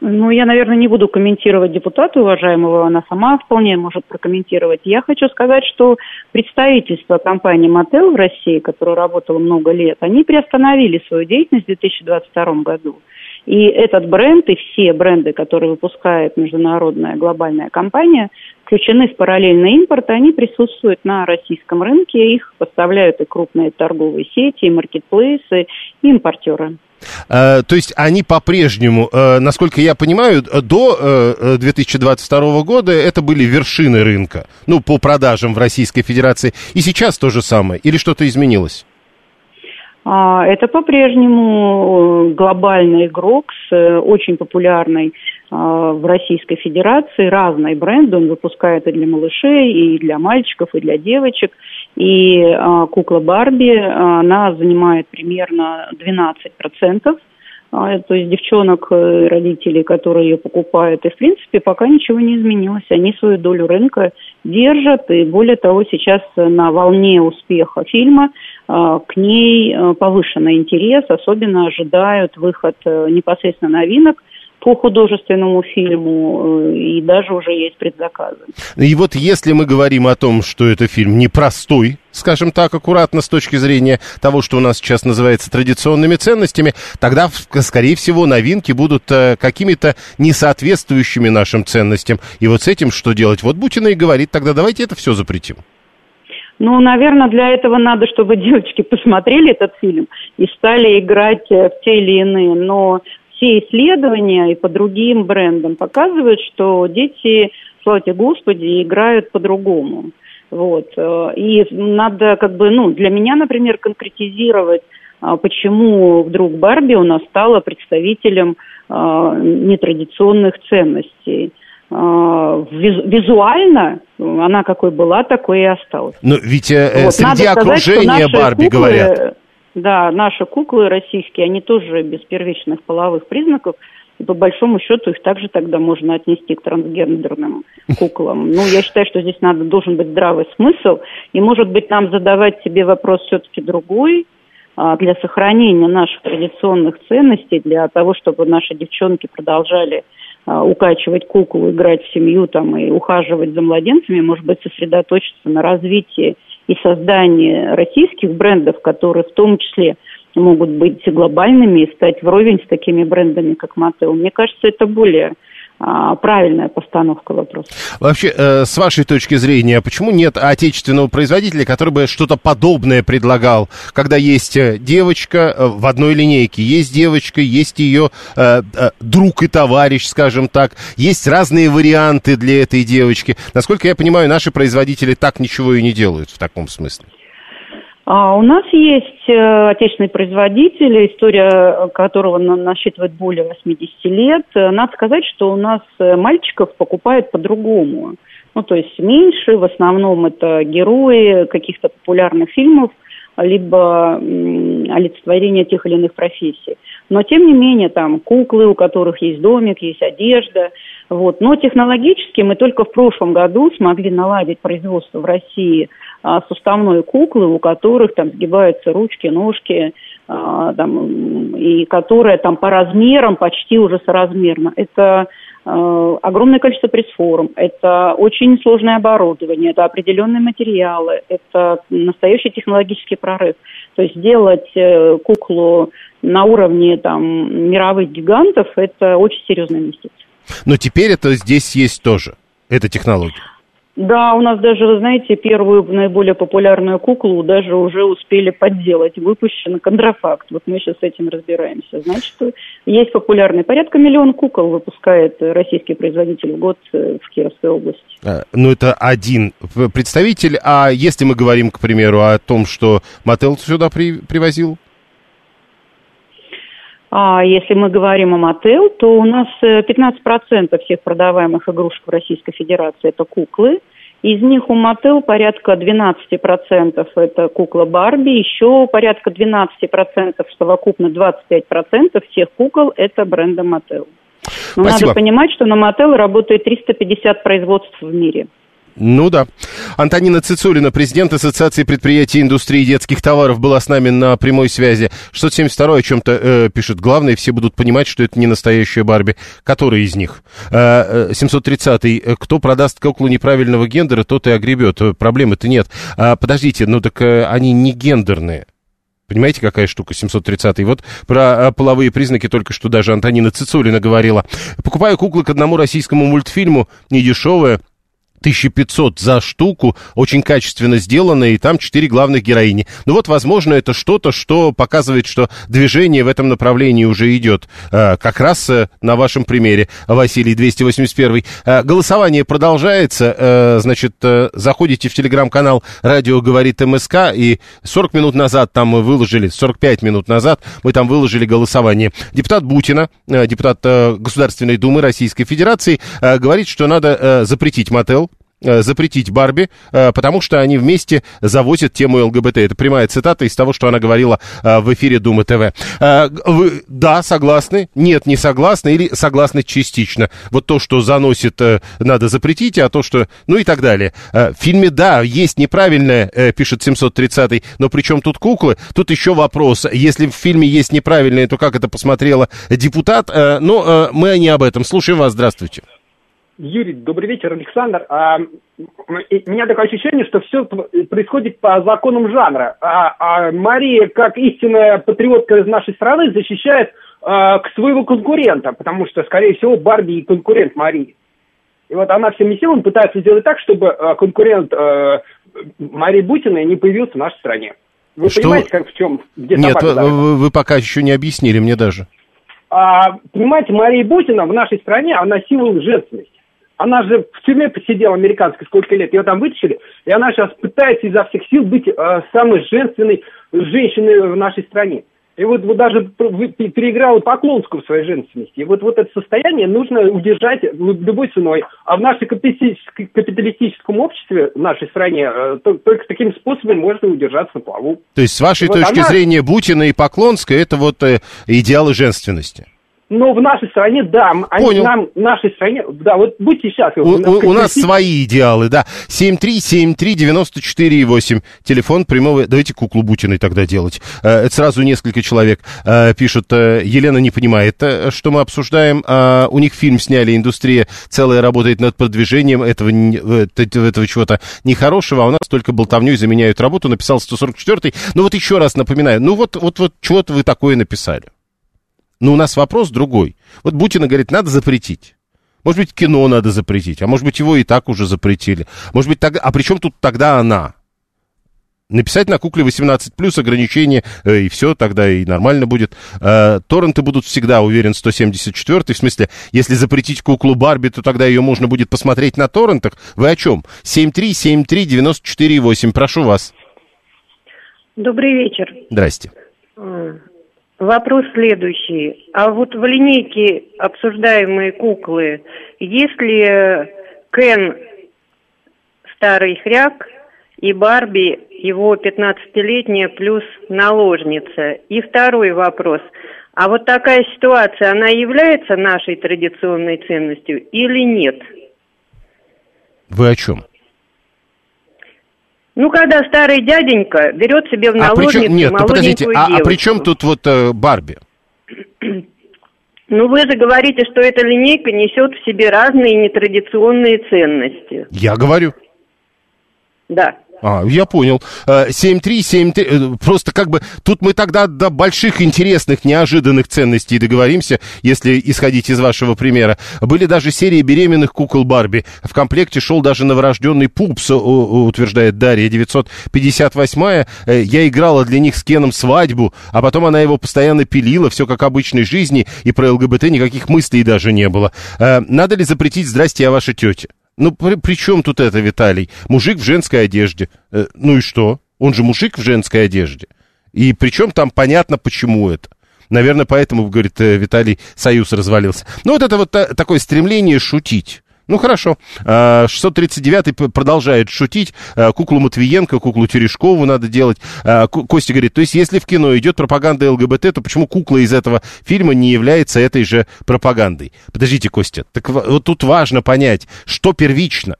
Ну, я, наверное, не буду комментировать депутата уважаемого, она сама вполне может прокомментировать. Я хочу сказать, что представительство компании Мотел в России, которая работала много лет, они приостановили свою деятельность в 2022 году. И этот бренд и все бренды, которые выпускает международная глобальная компания, включены в параллельный импорт, они присутствуют на российском рынке, их поставляют и крупные торговые сети, и маркетплейсы, и импортеры. Э, То есть они по-прежнему, э, насколько я понимаю, э, до э, э, 2022 года это были вершины рынка, ну, по продажам в Российской Федерации. И сейчас то же самое? Или что-то изменилось? А, Это по-прежнему глобальный игрок с очень популярной а, в Российской Федерации разные бренды. Он выпускает и для малышей, и для мальчиков, и для девочек. И а, кукла Барби, она занимает примерно 12%. А, То есть девчонок, э, родителей, которые ее покупают. И, в принципе, пока ничего не изменилось. Они свою долю рынка держат. И, более того, сейчас на волне успеха фильма а, к ней э, повышенный интерес. Особенно ожидают выход э, непосредственно новинок по художественному фильму. э, И даже уже есть предзаказы. И вот если мы говорим о том, что это фильм непростой, скажем так, аккуратно с точки зрения того, что у нас сейчас называется традиционными ценностями, тогда, скорее всего, новинки будут э, какими-то несоответствующими нашим ценностям. И вот с этим что делать? Вот Бутина и говорит, тогда давайте это все запретим. Ну, наверное, для этого надо, чтобы *laughs* девочки посмотрели этот фильм и стали играть э, в те или иные. Но все исследования и по другим брендам показывают, что дети, слава тебе Господи, играют по-другому. Вот. э, И надо как бы, ну, для меня, например, конкретизировать, а, почему вдруг Барби у нас стала представителем а, нетрадиционных ценностей. А, визу- Визуально она какой была, такой и осталась. Но ведь э, э, Вот, среди сказать, окружения Барби куклы, говорят. Да, наши куклы российские, они тоже без первичных половых признаков. И по большому счету их также тогда можно отнести к трансгендерным куклам. Ну, я считаю, что здесь надо, должен быть здравый смысл. И, может быть, нам задавать себе вопрос все-таки другой, а, для сохранения наших традиционных ценностей, для того, чтобы наши девчонки продолжали а, укачивать куклу, играть в семью там, и ухаживать за младенцами, может быть, сосредоточиться на развитии и создании российских брендов, которые в том числе могут быть глобальными и стать вровень с такими брендами, как Матео. Мне кажется, это более правильная постановка вопроса. Вообще, э, с вашей точки зрения, почему нет отечественного производителя, который бы что-то подобное предлагал, когда есть э, девочка э, в одной линейке, есть девочка, есть ее друг и товарищ, скажем так, есть разные варианты для этой девочки. Насколько я понимаю, наши производители так ничего и не делают в таком смысле. А, у нас есть э, отечественный производитель, история которого на- насчитывает более 80 лет. Э, Надо сказать, что у нас э, мальчиков покупают по-другому. Ну, то есть меньше, в основном это герои каких-то популярных фильмов, либо олицетворение тех или иных профессий. Но, тем не менее, там куклы, у которых есть домик, есть одежда. Вот. Но технологически мы только в прошлом году смогли наладить производство в России суставной куклы, у которых там сгибаются ручки, ножки, а, там, и которая там по размерам почти уже соразмерна. Это э, огромное количество пресс-форм, это очень сложное оборудование, это определенные материалы, это настоящий технологический прорыв. То есть делать э, куклу на уровне там мировых гигантов – это очень серьезная инвестиция. Но теперь это здесь есть тоже, эта технология. Да, у нас даже, вы знаете, первую наиболее популярную куклу даже уже успели подделать. Выпущен контрафакт. Вот мы сейчас с этим разбираемся. Значит, есть популярный. Порядка миллион кукол выпускает российский производитель в год э, в Кировской области. А, ну, это один представитель. А если мы говорим, к примеру, о том, что Мотел сюда при, привозил? А если мы говорим о мотел, то у нас 15% э, всех продаваемых игрушек в Российской Федерации – это куклы. Из них у мотел порядка 12% это кукла Барби, еще порядка 12% совокупно 25% всех кукол это бренда мотел. Но Спасибо. надо понимать, что на мотел работает 350 производств в мире. Ну да. Антонина Цицулина, президент Ассоциации предприятий индустрии детских товаров, была с нами на прямой связи. 672 о чем-то э, пишет. Главное, все будут понимать, что это не настоящая Барби. Который из них? Э, 730-й. Э, кто продаст куклу неправильного гендера, тот и огребет. Э, проблемы-то нет. А, подождите, ну так э, они не гендерные. Понимаете, какая штука 730-й? Вот про половые признаки только что даже Антонина Цицулина говорила. Покупаю куклы к одному российскому мультфильму, недешевая, 1500 за штуку, очень качественно сделано, и там четыре главных героини. Ну вот, возможно, это что-то, что показывает, что движение в этом направлении уже идет. А, как раз а, на вашем примере, Василий 281. А, голосование продолжается. Значит, заходите в телеграм-канал «Радио говорит МСК», и 40 минут назад там мы выложили, 45 минут назад мы там выложили голосование. Депутат Бутина, депутат Государственной Думы Российской Федерации, говорит, что надо запретить мотел, Э, запретить Барби, э, потому что они вместе завозят тему ЛГБТ. Это прямая цитата из того, что она говорила э, в эфире Думы ТВ. Вы, да, согласны? Нет, не согласны или согласны частично? Вот то, что заносит, надо запретить, а то, что... Ну и так далее. В фильме, да, есть неправильное, пишет 730 но при чем тут куклы? Тут еще вопрос. Если в фильме есть неправильное, то как это посмотрела депутат? Но мы не об этом. Слушаем вас. Здравствуйте. Юрий, добрый вечер, Александр. А, у меня такое ощущение, что все происходит по законам жанра. А, а Мария, как истинная патриотка из нашей страны, защищает а, к своего конкурента, потому что, скорее всего, Барби и конкурент Марии. И вот она всеми силами пытается сделать так, чтобы а, конкурент а, Марии Бутиной не появился в нашей стране. Вы что? понимаете, как в чем? Где Нет, вы, вы пока еще не объяснили мне даже. А, понимаете, Мария Бутина в нашей стране, она символ женственности. Она же в тюрьме посидела американской сколько лет, ее там вытащили, и она сейчас пытается изо всех сил быть э, самой женственной женщиной в нашей стране. И вот, вот даже переиграла Поклонскую в своей женственности. И вот, вот это состояние нужно удержать любой ценой. А в нашем капиталистическом обществе, в нашей стране, э, только таким способом можно удержаться на плаву. То есть, с вашей и точки вот она... зрения, Бутина и Поклонская – это вот э, идеалы женственности? Но в нашей стране, да, они Понял. нам, в нашей стране, да, вот будьте счастливы. У, у, у нас свои идеалы, да. 7373948, телефон прямого, давайте куклу Бутиной тогда делать. Э, это сразу несколько человек э, пишут, э, Елена не понимает, что мы обсуждаем. У них фильм сняли, индустрия целая работает над продвижением этого, этого чего-то нехорошего, а у нас только болтовней заменяют работу, написал 144-й. Ну вот еще раз напоминаю, ну вот, вот, вот чего-то вы такое написали. Но у нас вопрос другой. Вот Бутина говорит, надо запретить. Может быть, кино надо запретить, а может быть, его и так уже запретили. Может быть, тогда... А при чем тут тогда она? Написать на кукле 18 плюс ограничения, э, и все, тогда и нормально будет. Э, торренты будут всегда, уверен, 174 в смысле, если запретить куклу Барби, то тогда ее можно будет посмотреть на торрентах. Вы о чем? 7373948, прошу вас. Добрый вечер. Здрасте. Вопрос следующий. А вот в линейке обсуждаемые куклы, есть ли Кен старый хряк и Барби его 15-летняя плюс наложница? И второй вопрос. А вот такая ситуация, она является нашей традиционной ценностью или нет? Вы о чем? Ну, когда старый дяденька берет себе в наложницу а причем, Нет, ну подождите, а, а при чем тут вот э, Барби? Ну, вы же говорите, что эта линейка несет в себе разные нетрадиционные ценности. Я говорю. Да. А, я понял. 7-3-7-3, э, просто как бы, тут мы тогда до больших интересных, неожиданных ценностей договоримся, если исходить из вашего примера. Были даже серии беременных кукол Барби. В комплекте шел даже новорожденный Пупс, утверждает Дарья, 958-я. Э, я играла для них с Кеном свадьбу, а потом она его постоянно пилила, все как обычной жизни, и про ЛГБТ никаких мыслей даже не было. Э, надо ли запретить «Здрасте, я ваша тетя»? Ну, при, при чем тут это, Виталий? Мужик в женской одежде. Э, ну и что? Он же мужик в женской одежде. И причем там понятно, почему это. Наверное, поэтому, говорит э, Виталий, союз развалился. Ну, вот это вот та, такое стремление шутить. Ну, хорошо. 639-й а, продолжает шутить. А, куклу Матвиенко, куклу Терешкову надо делать. А, Костя говорит, то есть, если в кино идет пропаганда ЛГБТ, то почему кукла из этого фильма не является этой же пропагандой? Подождите, Костя, так вот тут важно понять, что первично.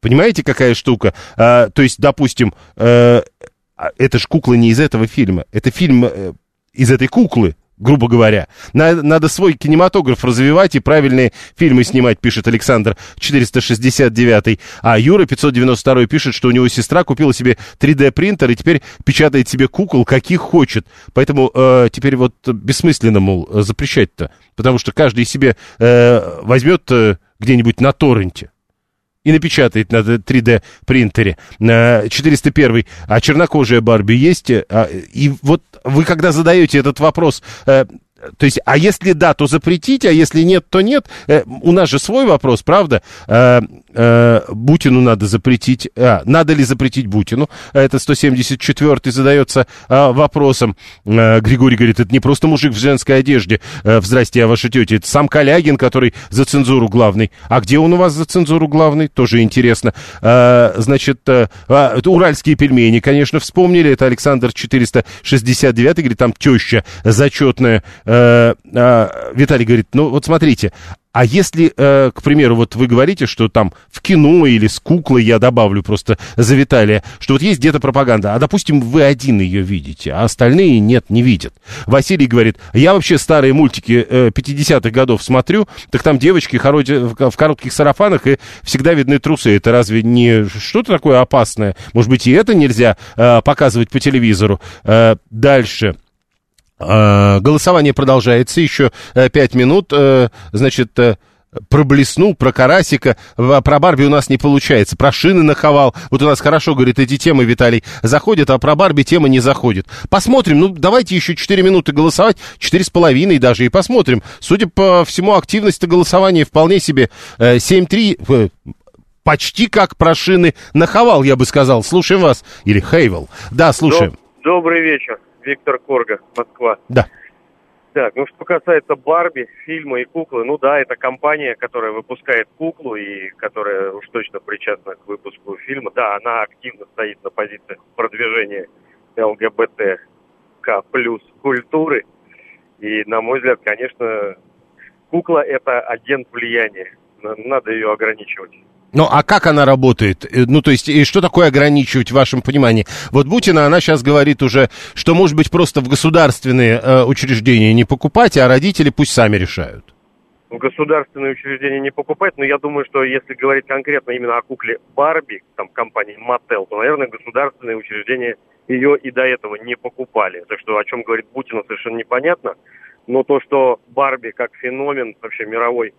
Понимаете, какая штука? то есть, допустим, э, это ж кукла не из этого фильма. Это фильм э, из этой куклы грубо говоря. Надо, надо свой кинематограф развивать и правильные фильмы снимать, пишет Александр 469. А Юра 592 пишет, что у него сестра купила себе 3D-принтер и теперь печатает себе кукол, каких хочет. Поэтому э, теперь вот бессмысленно, мол, запрещать-то. Потому что каждый себе э, возьмет э, где-нибудь на торренте и напечатает на 3D принтере. 401. А чернокожая Барби есть? А, и вот вы когда задаете этот вопрос, э, то есть, а если да, то запретить, а если нет, то нет. Э, у нас же свой вопрос, правда? Э, э, Бутину надо запретить. А, надо ли запретить Бутину? Это 174-й задается а, вопросом. А, Григорий говорит, это не просто мужик в женской одежде. А, здрасте, я ваша тетя. Это сам Калягин, который за цензуру главный. А где он у вас за цензуру главный? Тоже интересно. А, значит, а, уральские пельмени, конечно, вспомнили. Это Александр 469 говорит, там теща зачетная э, э, Виталий говорит, ну вот смотрите, а если, э, к примеру, вот вы говорите, что там в кино или с куклой, я добавлю просто за Виталия, что вот есть где-то пропаганда, а, допустим, вы один ее видите, а остальные нет, не видят. Василий говорит, я вообще старые мультики э, 50-х годов смотрю, так там девочки ходят в коротких сарафанах и всегда видны трусы. Это разве не что-то такое опасное? Может быть, и это нельзя э, показывать по телевизору? Э, дальше. А, голосование продолжается еще э, пять минут. Э, значит, э, проблеснул про карасика, про Барби у нас не получается, про шины наховал. Вот у нас хорошо, говорит, эти темы, Виталий, заходят, а про Барби тема не заходит. Посмотрим, ну давайте еще 4 минуты голосовать, четыре с половиной даже, и посмотрим. Судя по всему, активность голосования вполне себе 7-3, почти как про шины наховал, я бы сказал. Слушаем вас. Или Хейвел. Да, слушаем. Добрый вечер. Виктор Корга, Москва. Да. Так, ну что касается Барби, фильма и куклы, ну да, это компания, которая выпускает куклу и которая уж точно причастна к выпуску фильма. Да, она активно стоит на позициях продвижения ЛГБТК плюс культуры. И, на мой взгляд, конечно, кукла – это агент влияния. Надо ее ограничивать. Ну, а как она работает? Э, ну, то есть, и что такое ограничивать в вашем понимании? Вот Бутина, она сейчас говорит уже, что, может быть, просто в государственные э, учреждения не покупать, а родители пусть сами решают. В государственные учреждения не покупать, но я думаю, что если говорить конкретно именно о кукле Барби, там, компании Mattel, то, наверное, государственные учреждения ее и до этого не покупали. Так что о чем говорит Бутина, совершенно непонятно. Но то, что Барби как феномен вообще мировой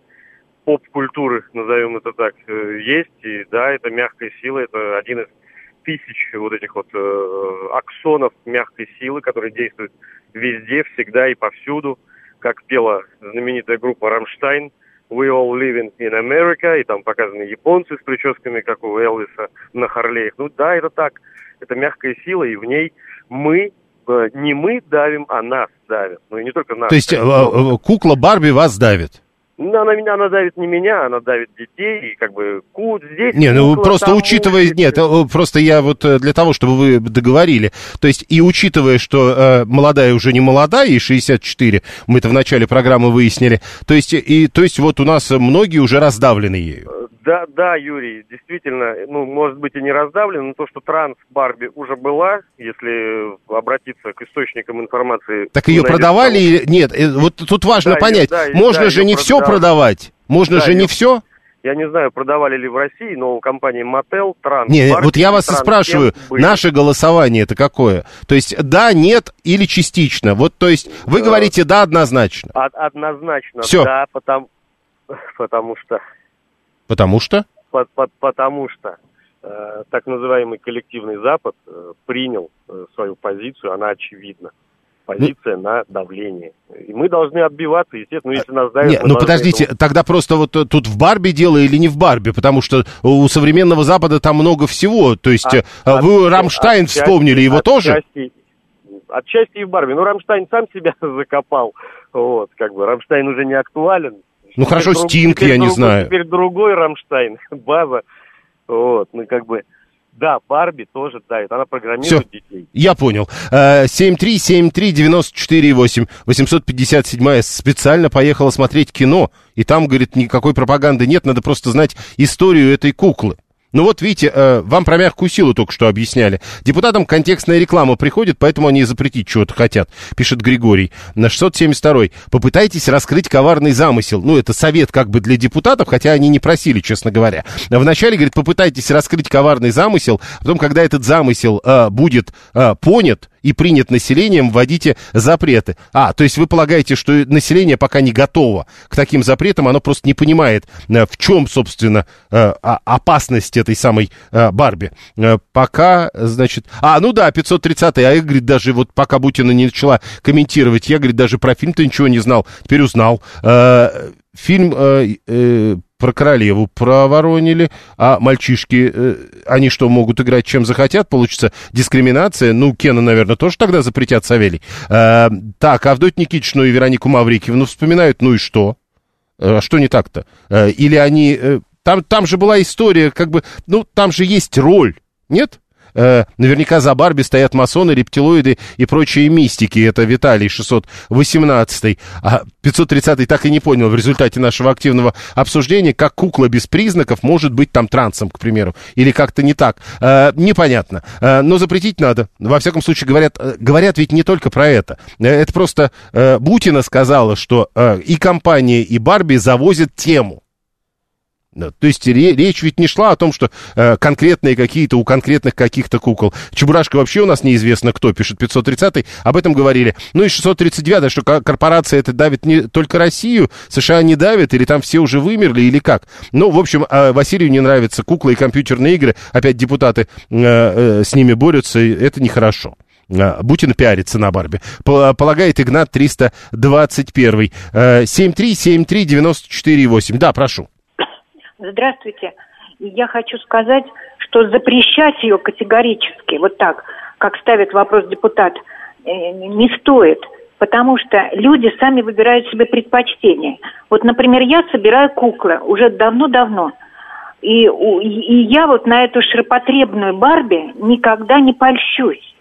поп-культуры, назовем это так, э, есть. И да, это мягкая сила, это один из тысяч вот этих вот э, аксонов мягкой силы, которые действуют везде, всегда и повсюду. Как пела знаменитая группа «Рамштайн», «We all living in America», и там показаны японцы с прическами, как у Элвиса на Харлеях. Ну да, это так. Это мягкая сила, и в ней мы, э, не мы давим, а нас давят. Ну и не только нас. То есть э, кукла Барби вас давит? Ну, она, меня, она давит не меня, она давит детей, и как бы кут здесь... Не, ну просто учитывая... Мультик. Нет, э, просто я вот э, для того, чтобы вы договорили. То есть и учитывая, что э, молодая уже не молодая, и 64, мы это в начале программы выяснили, то есть, и, то есть вот у нас многие уже раздавлены ею. Да, да, Юрий, действительно, ну, может быть и не раздавлен, но то, что транс Барби уже была, если обратиться к источникам информации... Так ее продавали или нет? Э, вот тут важно да, понять, да, можно да, же не продавали. все продавать, можно да, же ее, не все? Я не знаю, продавали ли в России, но у компании Mattel, Транс... Не, вот я вас и спрашиваю, наше голосование это какое? То есть да, нет или частично? Вот, то есть вы да. говорите да однозначно? Од- однозначно, Все. да, потому, *laughs* потому что... Потому что? По- по- потому что э, так называемый коллективный Запад э, принял э, свою позицию, она очевидна позиция ну, на давление. И мы должны отбиваться, естественно, если нас давят... Нет, ну подождите, этому... тогда просто вот э, тут в Барби дело или не в Барби, потому что у современного Запада там много всего, то есть от, э, вы от, Рамштайн от, вспомнили, его тоже? Отчасти, отчасти и в Барби, ну Рамштайн сам себя *laughs* закопал, вот, как бы Рамштайн уже не актуален. Ну хорошо, друг, Стинг, я не знаю. Теперь другой Рамштайн, *laughs* база, вот, ну как бы... Да, Барби тоже давит, она программирует Все, детей. Я понял. 7373948, 857 специально поехала смотреть кино, и там, говорит, никакой пропаганды нет, надо просто знать историю этой куклы. Ну вот видите, э, вам про мягкую силу только что объясняли. Депутатам контекстная реклама приходит, поэтому они запретить чего-то хотят, пишет Григорий. На 672 Попытайтесь раскрыть коварный замысел. Ну, это совет как бы для депутатов, хотя они не просили, честно говоря. Вначале, говорит, попытайтесь раскрыть коварный замысел, а потом, когда этот замысел э, будет э, понят, и принят населением, вводите запреты. А, то есть вы полагаете, что население пока не готово к таким запретам, оно просто не понимает, э, в чем, собственно, э, опасность этой самой э, Барби. Пока, значит... А, ну да, 530-й, а я, говорит, даже вот пока Бутина не начала комментировать, я, говорит, даже про фильм-то ничего не знал, теперь узнал. Фильм про королеву проворонили, а мальчишки, э, они что, могут играть чем захотят? Получится дискриминация. Ну, Кена, наверное, тоже тогда запретят Савелий. Э, так, Авдоть Никитичну и Веронику Маврикиевну вспоминают, ну и что? А что не так-то? Э, или они... Э, там, там же была история, как бы, ну, там же есть роль, нет? Э, наверняка за Барби стоят масоны, рептилоиды и прочие мистики. Это Виталий 618. А 530 так и не понял в результате нашего активного обсуждения, как кукла без признаков может быть там трансом, к примеру. Или как-то не так. Э, непонятно. Э, но запретить надо. Во всяком случае, говорят, э, говорят ведь не только про это. Э, это просто э, Бутина сказала, что э, и компания, и Барби завозят тему. То есть речь ведь не шла о том, что э, конкретные какие-то у конкретных каких-то кукол. Чебурашка вообще у нас неизвестно кто, пишет 530-й, об этом говорили. Ну и 639 что корпорация это давит не только Россию, США не давит, или там все уже вымерли, или как. Ну, в общем, э, Василию не нравятся куклы и компьютерные игры, опять депутаты э, э, с ними борются, это нехорошо. Э, Бутин пиарится на Барби. Полагает Игнат 321. 7373948. Да, прошу. Здравствуйте. Я хочу сказать, что запрещать ее категорически, вот так, как ставит вопрос депутат, э, не стоит. Потому что люди сами выбирают себе предпочтения. Вот, например, я собираю куклы уже давно-давно. И, и я вот на эту ширпотребную Барби никогда не польщусь.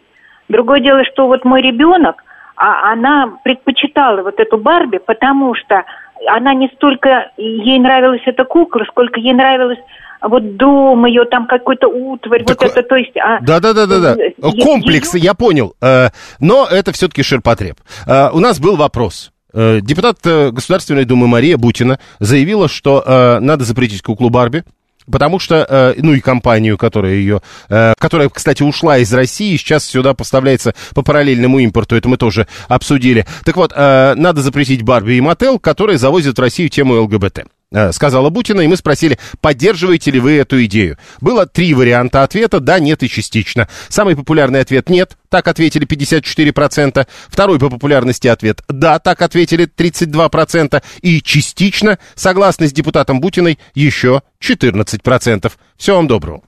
Другое дело, что вот мой ребенок, а она предпочитала вот эту Барби, потому что она не столько, ей нравилась эта кукла, сколько ей нравилась вот дом ее, там какой-то утварь, так, вот это, то есть... А, да, да, да, да, да. Комплекс, ее... я понял. Э, но это все-таки ширпотреб. Э, у нас был вопрос. Э, депутат Государственной Думы Мария Бутина заявила, что надо запретить куклу Барби. Потому что, э, ну и компанию, которая ее, э, которая, кстати, ушла из России, сейчас сюда поставляется по параллельному импорту, это мы тоже обсудили. Так вот, э, надо запретить Барби и Мотел, которые завозят в Россию тему ЛГБТ. Э, сказала Бутина, и мы спросили, поддерживаете ли вы эту идею. Было три варианта ответа, да, нет и частично. Самый популярный ответ нет, так ответили 54%. Второй по популярности ответ да, так ответили 32%. И частично, согласно с депутатом Бутиной, еще 14%. Всего вам доброго.